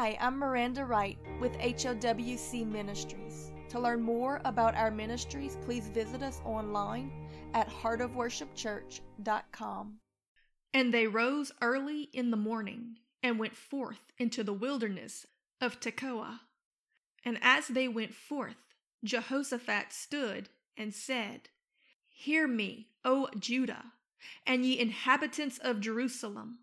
Hi, I'm Miranda Wright with HOWC Ministries. To learn more about our ministries, please visit us online at heartofworshipchurch.com. And they rose early in the morning and went forth into the wilderness of Tekoa. And as they went forth, Jehoshaphat stood and said, Hear me, O Judah, and ye inhabitants of Jerusalem.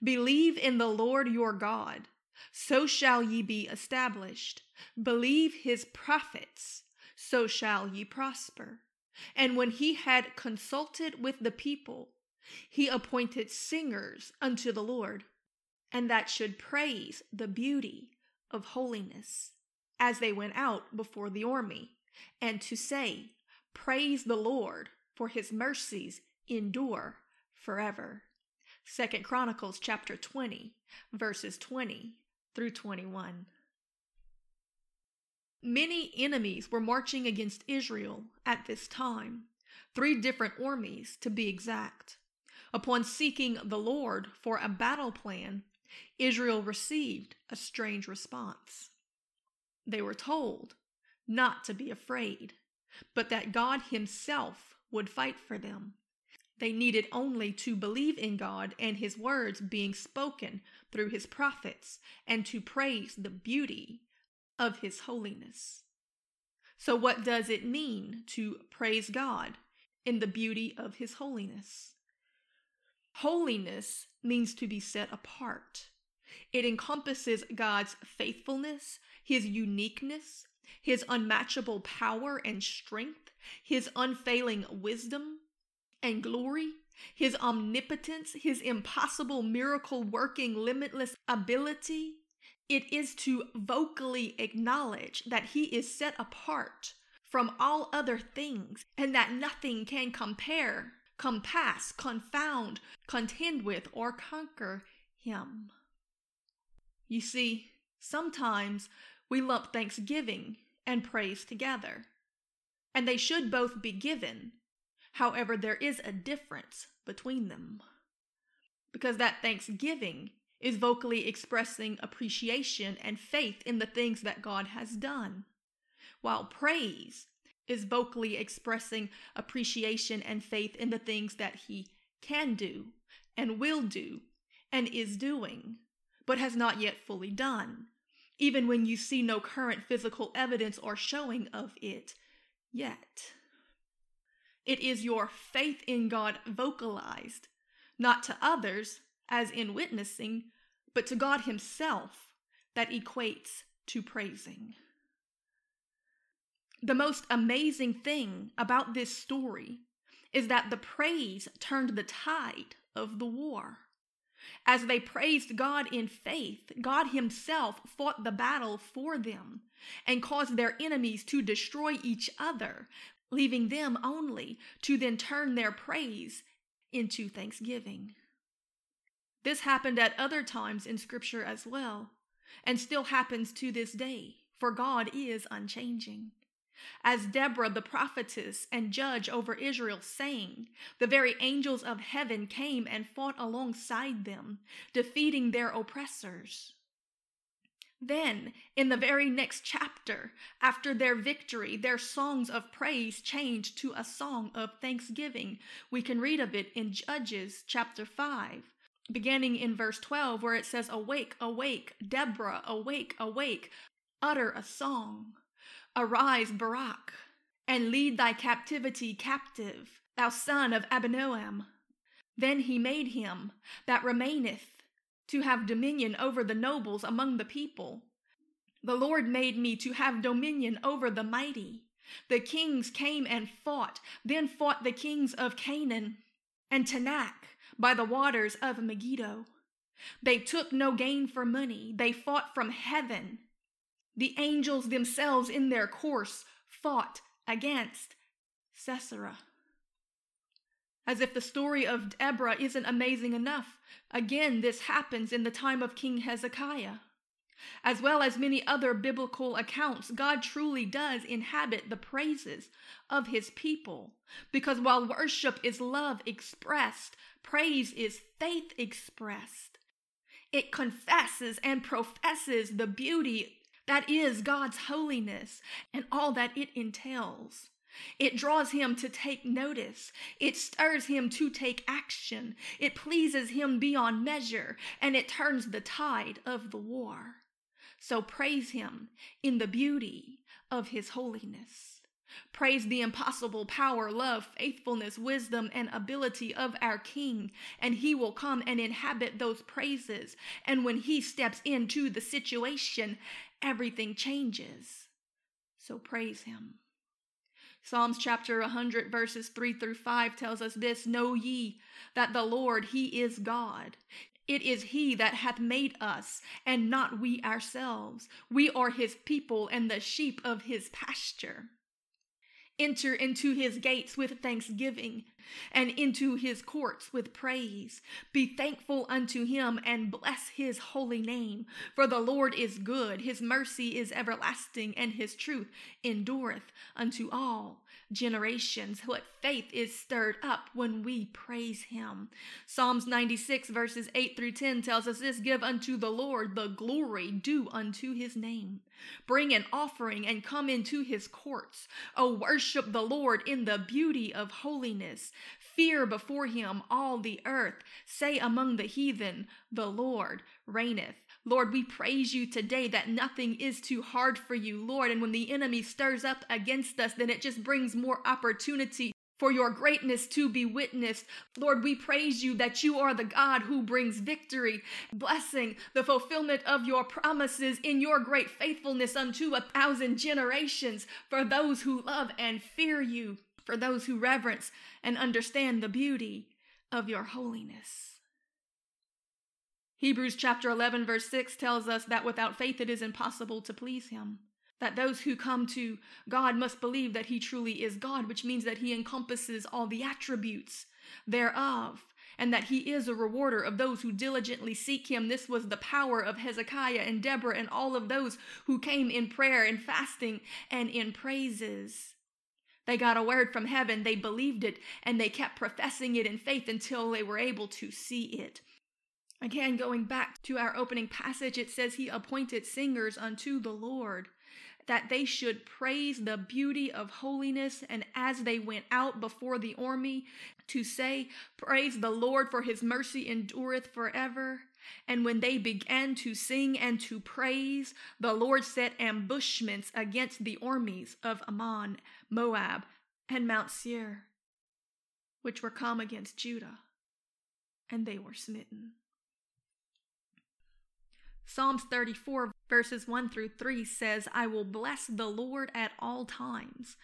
Believe in the Lord your God so shall ye be established. Believe his prophets, so shall ye prosper. And when he had consulted with the people, he appointed singers unto the Lord, and that should praise the beauty of holiness, as they went out before the army, and to say, Praise the Lord, for his mercies endure forever. Second Chronicles chapter 20, verses 20 through 21. Many enemies were marching against Israel at this time, three different armies to be exact. Upon seeking the Lord for a battle plan, Israel received a strange response. They were told not to be afraid, but that God Himself would fight for them. They needed only to believe in God and His words being spoken through His prophets and to praise the beauty of His holiness. So, what does it mean to praise God in the beauty of His holiness? Holiness means to be set apart. It encompasses God's faithfulness, His uniqueness, His unmatchable power and strength, His unfailing wisdom, and glory, his omnipotence, his impossible miracle working, limitless ability. It is to vocally acknowledge that he is set apart from all other things and that nothing can compare, compass, confound, contend with, or conquer him. You see, sometimes we lump thanksgiving and praise together, and they should both be given However, there is a difference between them. Because that thanksgiving is vocally expressing appreciation and faith in the things that God has done, while praise is vocally expressing appreciation and faith in the things that He can do and will do and is doing, but has not yet fully done, even when you see no current physical evidence or showing of it yet. It is your faith in God vocalized, not to others, as in witnessing, but to God Himself, that equates to praising. The most amazing thing about this story is that the praise turned the tide of the war. As they praised God in faith, God Himself fought the battle for them and caused their enemies to destroy each other, leaving them only to then turn their praise into thanksgiving. This happened at other times in Scripture as well, and still happens to this day, for God is unchanging. As Deborah the prophetess and judge over Israel sang, the very angels of heaven came and fought alongside them, defeating their oppressors. Then, in the very next chapter, after their victory, their songs of praise changed to a song of thanksgiving. We can read of it in Judges chapter 5, beginning in verse 12, where it says, Awake, awake, Deborah, awake, awake, utter a song. Arise, Barak, and lead thy captivity captive, thou son of Abinoam. Then he made him that remaineth to have dominion over the nobles among the people. The Lord made me to have dominion over the mighty. The kings came and fought, then fought the kings of Canaan and Taanach by the waters of Megiddo. They took no gain for money, they fought from heaven. The angels themselves in their course fought against Sisera. As if the story of Deborah isn't amazing enough, again, this happens in the time of King Hezekiah. As well as many other biblical accounts, God truly does inhabit the praises of his people. Because while worship is love expressed, praise is faith expressed. It confesses and professes the beauty that is God's holiness and all that it entails. It draws him to take notice. It stirs him to take action. It pleases him beyond measure, and it turns the tide of the war. So praise him in the beauty of his holiness. Praise the impossible power, love, faithfulness, wisdom, and ability of our King, and he will come and inhabit those praises. And when he steps into the situation, everything changes. So praise him. Psalms chapter 100, verses 3 through 5 tells us this Know ye that the Lord, He is God. It is He that hath made us, and not we ourselves. We are His people and the sheep of His pasture. Enter into his gates with thanksgiving and into his courts with praise. Be thankful unto him and bless his holy name. For the Lord is good, his mercy is everlasting, and his truth endureth unto all generations. What faith is stirred up when we praise him. Psalms 96, verses 8 through 10 tells us this Give unto the Lord the glory due unto his name. Bring an offering and come into his courts. O worship the Lord in the beauty of holiness. Fear before him all the earth. Say among the heathen, The Lord reigneth. Lord, we praise you today that nothing is too hard for you, Lord. And when the enemy stirs up against us, then it just brings more opportunity for your greatness to be witnessed. Lord, we praise you that you are the God who brings victory, blessing, the fulfillment of your promises in your great faithfulness unto a thousand generations for those who love and fear you, for those who reverence and understand the beauty of your holiness. Hebrews chapter 11, verse 6 tells us that without faith it is impossible to please him. That those who come to God must believe that he truly is God, which means that he encompasses all the attributes thereof, and that he is a rewarder of those who diligently seek him. This was the power of Hezekiah and Deborah and all of those who came in prayer and fasting and in praises. They got a word from heaven, they believed it, and they kept professing it in faith until they were able to see it. Again, going back to our opening passage, it says, He appointed singers unto the Lord, that they should praise the beauty of holiness. And as they went out before the army to say, Praise the Lord, for his mercy endureth forever. And when they began to sing and to praise, the Lord set ambushments against the armies of Ammon, Moab, and Mount Seir, which were come against Judah, and they were smitten. Psalms 34, verses 1 through 3 says, I will bless the Lord at all times.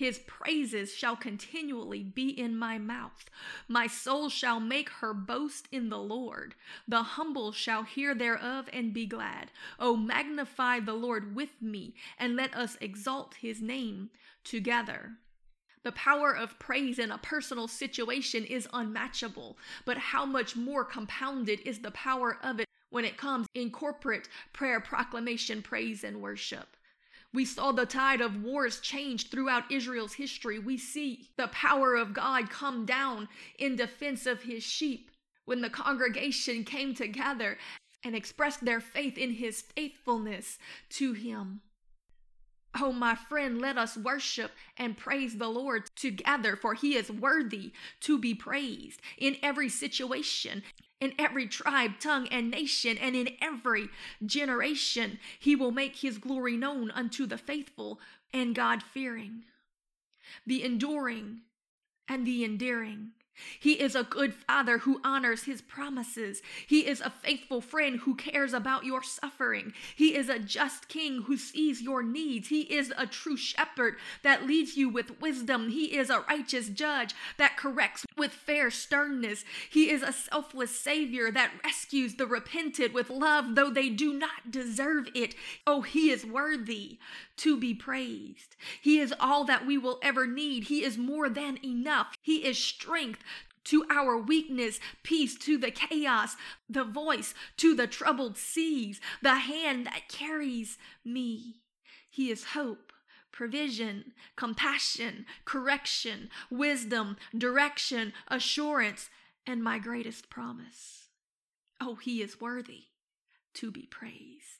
His praises shall continually be in my mouth. My soul shall make her boast in the Lord. The humble shall hear thereof and be glad. O magnify the Lord with me, and let us exalt his name together. The power of praise in a personal situation is unmatchable, but how much more compounded is the power of it when it comes in corporate prayer, proclamation, praise, and worship. We saw the tide of wars change throughout Israel's history. We see the power of God come down in defense of his sheep when the congregation came together and expressed their faith in his faithfulness to him. Oh, my friend, let us worship and praise the Lord together, for he is worthy to be praised in every situation in every tribe, tongue, and nation, and in every generation. He will make his glory known unto the faithful and God fearing, the enduring, and the endearing. He is a good father who honors his promises. He is a faithful friend who cares about your suffering. He is a just king who sees your needs. He is a true shepherd that leads you with wisdom. He is a righteous judge that corrects with fair sternness. He is a selfless savior that rescues the repentant with love, though they do not deserve it. Oh, he is worthy to be praised. He is all that we will ever need. He is more than enough. He is strength to our weakness, peace to the chaos, the voice to the troubled seas, the hand that carries me. He is hope, provision, compassion, correction, wisdom, direction, assurance, and my greatest promise. Oh, he is worthy to be praised.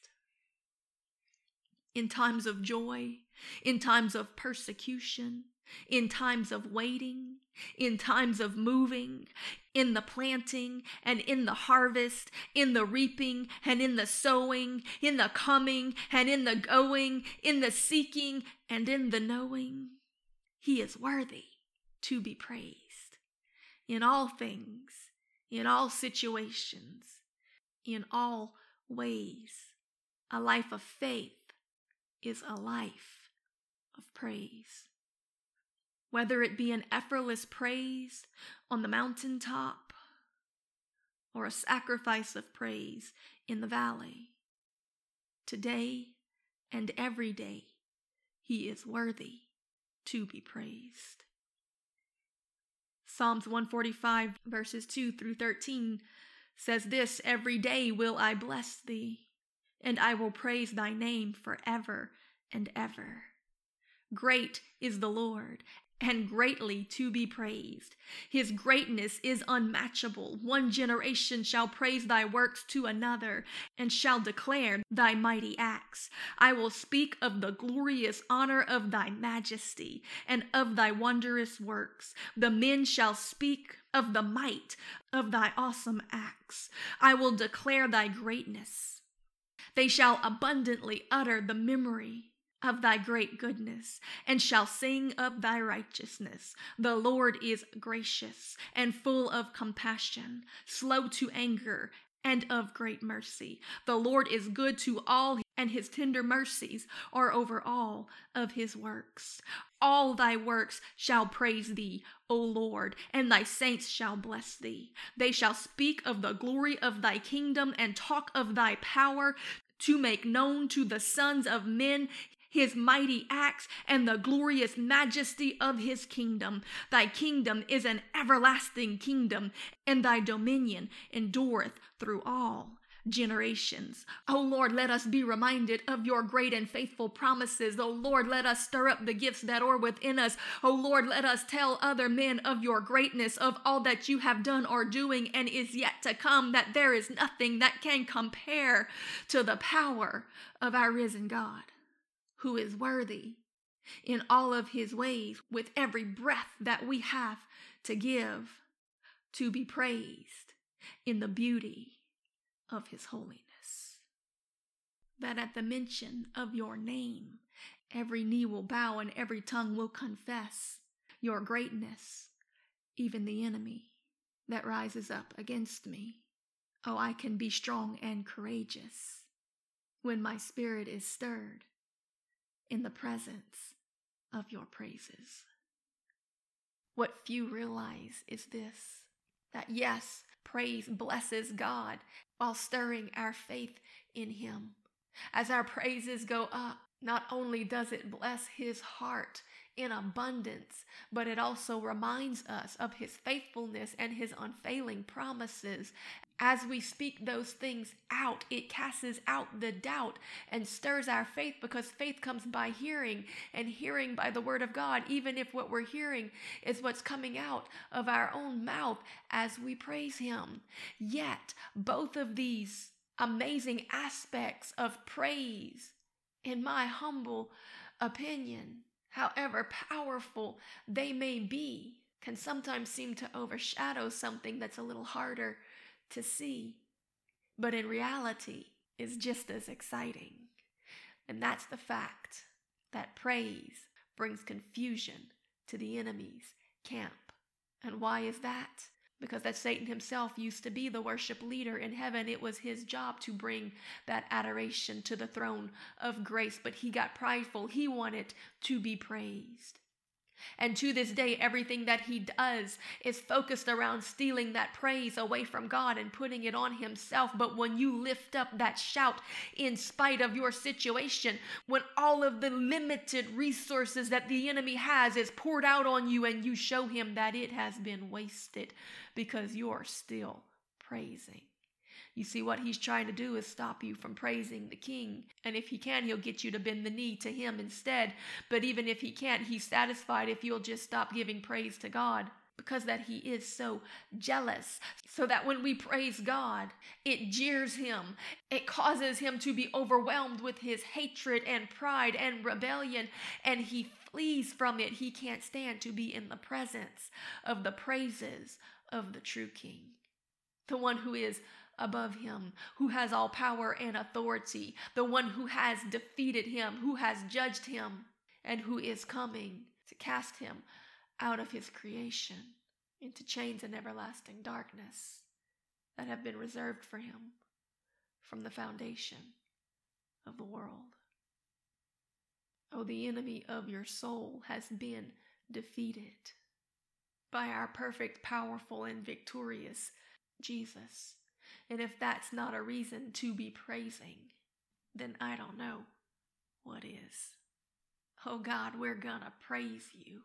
In times of joy, in times of persecution, in times of waiting, in times of moving, in the planting and in the harvest, in the reaping and in the sowing, in the coming and in the going, in the seeking and in the knowing. He is worthy to be praised. In all things, in all situations, in all ways, a life of faith is a life of praise whether it be an effortless praise on the mountaintop or a sacrifice of praise in the valley. Today and every day, he is worthy to be praised. Psalms 145, verses 2 through 13 says this Every day will I bless thee, and I will praise thy name forever and ever. Great is the Lord and greatly to be praised. His greatness is unmatchable. One generation shall praise thy works to another, and shall declare thy mighty acts. I will speak of the glorious honor of thy majesty, and of thy wondrous works. The men shall speak of the might of thy awesome acts. I will declare thy greatness. They shall abundantly utter the memory of thy great goodness and shall sing of thy righteousness. The Lord is gracious and full of compassion, slow to anger, and of great mercy. The Lord is good to all, and his tender mercies are over all of his works. All thy works shall praise thee, O Lord, and thy saints shall bless thee. They shall speak of the glory of thy kingdom and talk of thy power to make known to the sons of men his mighty acts, and the glorious majesty of his kingdom. Thy kingdom is an everlasting kingdom, and thy dominion endureth through all generations. Oh Lord, let us be reminded of your great and faithful promises. Oh Lord, let us stir up the gifts that are within us. Oh Lord, let us tell other men of your greatness, of all that you have done or doing and is yet to come, that there is nothing that can compare to the power of our risen God who is worthy in all of his ways with every breath that we have to give to be praised in the beauty of his holiness. That at the mention of your name, every knee will bow and every tongue will confess your greatness, even the enemy that rises up against me. Oh, I can be strong and courageous when my spirit is stirred in the presence of your praises. What few realize is this that yes, praise blesses God while stirring our faith in Him. As our praises go up, not only does it bless His heart in abundance, but it also reminds us of His faithfulness and His unfailing promises as we speak those things out, it casts out the doubt and stirs our faith because faith comes by hearing and hearing by the word of God, even if what we're hearing is what's coming out of our own mouth as we praise Him. Yet, both of these amazing aspects of praise, in my humble opinion, however powerful they may be, can sometimes seem to overshadow something that's a little harder to see, but in reality is just as exciting. And that's the fact that praise brings confusion to the enemy's camp. And why is that? Because that Satan himself used to be the worship leader in heaven. It was his job to bring that adoration to the throne of grace, but he got prideful. He wanted to be praised. And to this day, everything that he does is focused around stealing that praise away from God and putting it on himself. But when you lift up that shout in spite of your situation, when all of the limited resources that the enemy has is poured out on you and you show him that it has been wasted because you're still praising. You see, what he's trying to do is stop you from praising the king. And if he can, he'll get you to bend the knee to him instead. But even if he can't, he's satisfied if you'll just stop giving praise to God because that he is so jealous. So that when we praise God, it jeers him. It causes him to be overwhelmed with his hatred and pride and rebellion, and he flees from it. He can't stand to be in the presence of the praises of the true King, the one who is above him, who has all power and authority, the one who has defeated him, who has judged him, and who is coming to cast him out of his creation into chains and everlasting darkness that have been reserved for him from the foundation of the world. Oh, the enemy of your soul has been defeated by our perfect, powerful, and victorious Jesus. And if that's not a reason to be praising, then I don't know what is. Oh God, we're gonna praise you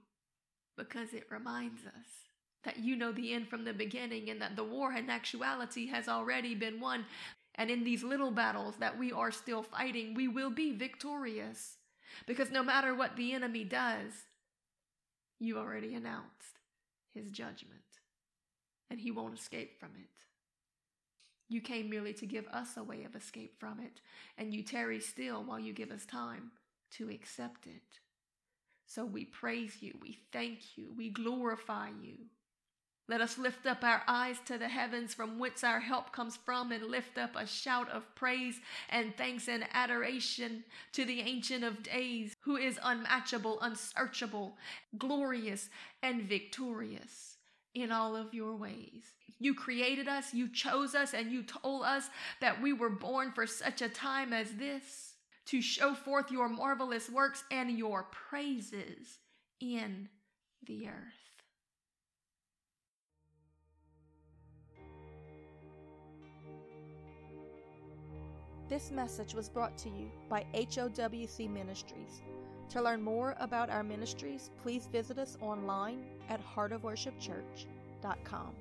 because it reminds us that you know the end from the beginning and that the war in actuality has already been won. And in these little battles that we are still fighting, we will be victorious. Because no matter what the enemy does, you already announced his judgment, and he won't escape from it. You came merely to give us a way of escape from it, and you tarry still while you give us time to accept it. So we praise you, we thank you, we glorify you. Let us lift up our eyes to the heavens from whence our help comes from and lift up a shout of praise and thanks and adoration to the Ancient of Days, who is unmatchable, unsearchable, glorious, and victorious in all of your ways. You created us, you chose us, and you told us that we were born for such a time as this to show forth your marvelous works and your praises in the earth. This message was brought to you by HOWC Ministries. To learn more about our ministries, please visit us online at heartofworshipchurch.com.